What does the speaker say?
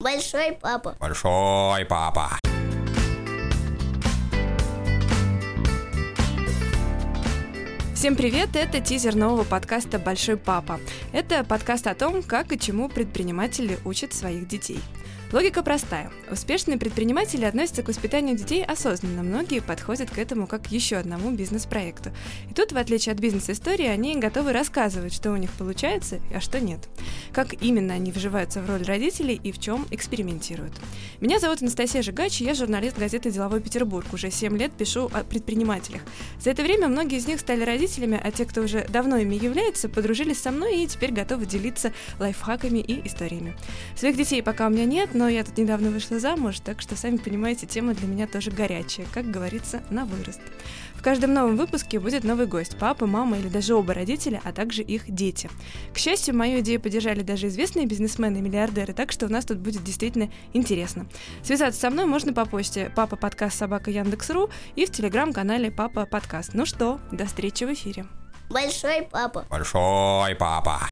Большой папа. Большой папа. Всем привет, это тизер нового подкаста «Большой папа». Это подкаст о том, как и чему предприниматели учат своих детей. Логика простая. Успешные предприниматели относятся к воспитанию детей осознанно. Многие подходят к этому как к еще одному бизнес-проекту. И тут, в отличие от бизнес-истории, они готовы рассказывать, что у них получается, а что нет. Как именно они вживаются в роль родителей и в чем экспериментируют. Меня зовут Анастасия Жигач, я журналист газеты «Деловой Петербург». Уже 7 лет пишу о предпринимателях. За это время многие из них стали родителями, а те, кто уже давно ими является, подружились со мной и теперь готовы делиться лайфхаками и историями. Своих детей пока у меня нет, но я тут недавно вышла замуж, так что, сами понимаете, тема для меня тоже горячая, как говорится, на вырост. В каждом новом выпуске будет новый гость, папа, мама или даже оба родителя, а также их дети. К счастью, мою идею поддержали даже известные бизнесмены и миллиардеры, так что у нас тут будет действительно интересно. Связаться со мной можно по почте папа подкаст собака Яндекс.ру и в телеграм-канале папа подкаст. Ну что, до встречи в эфире. Большой папа. Большой папа.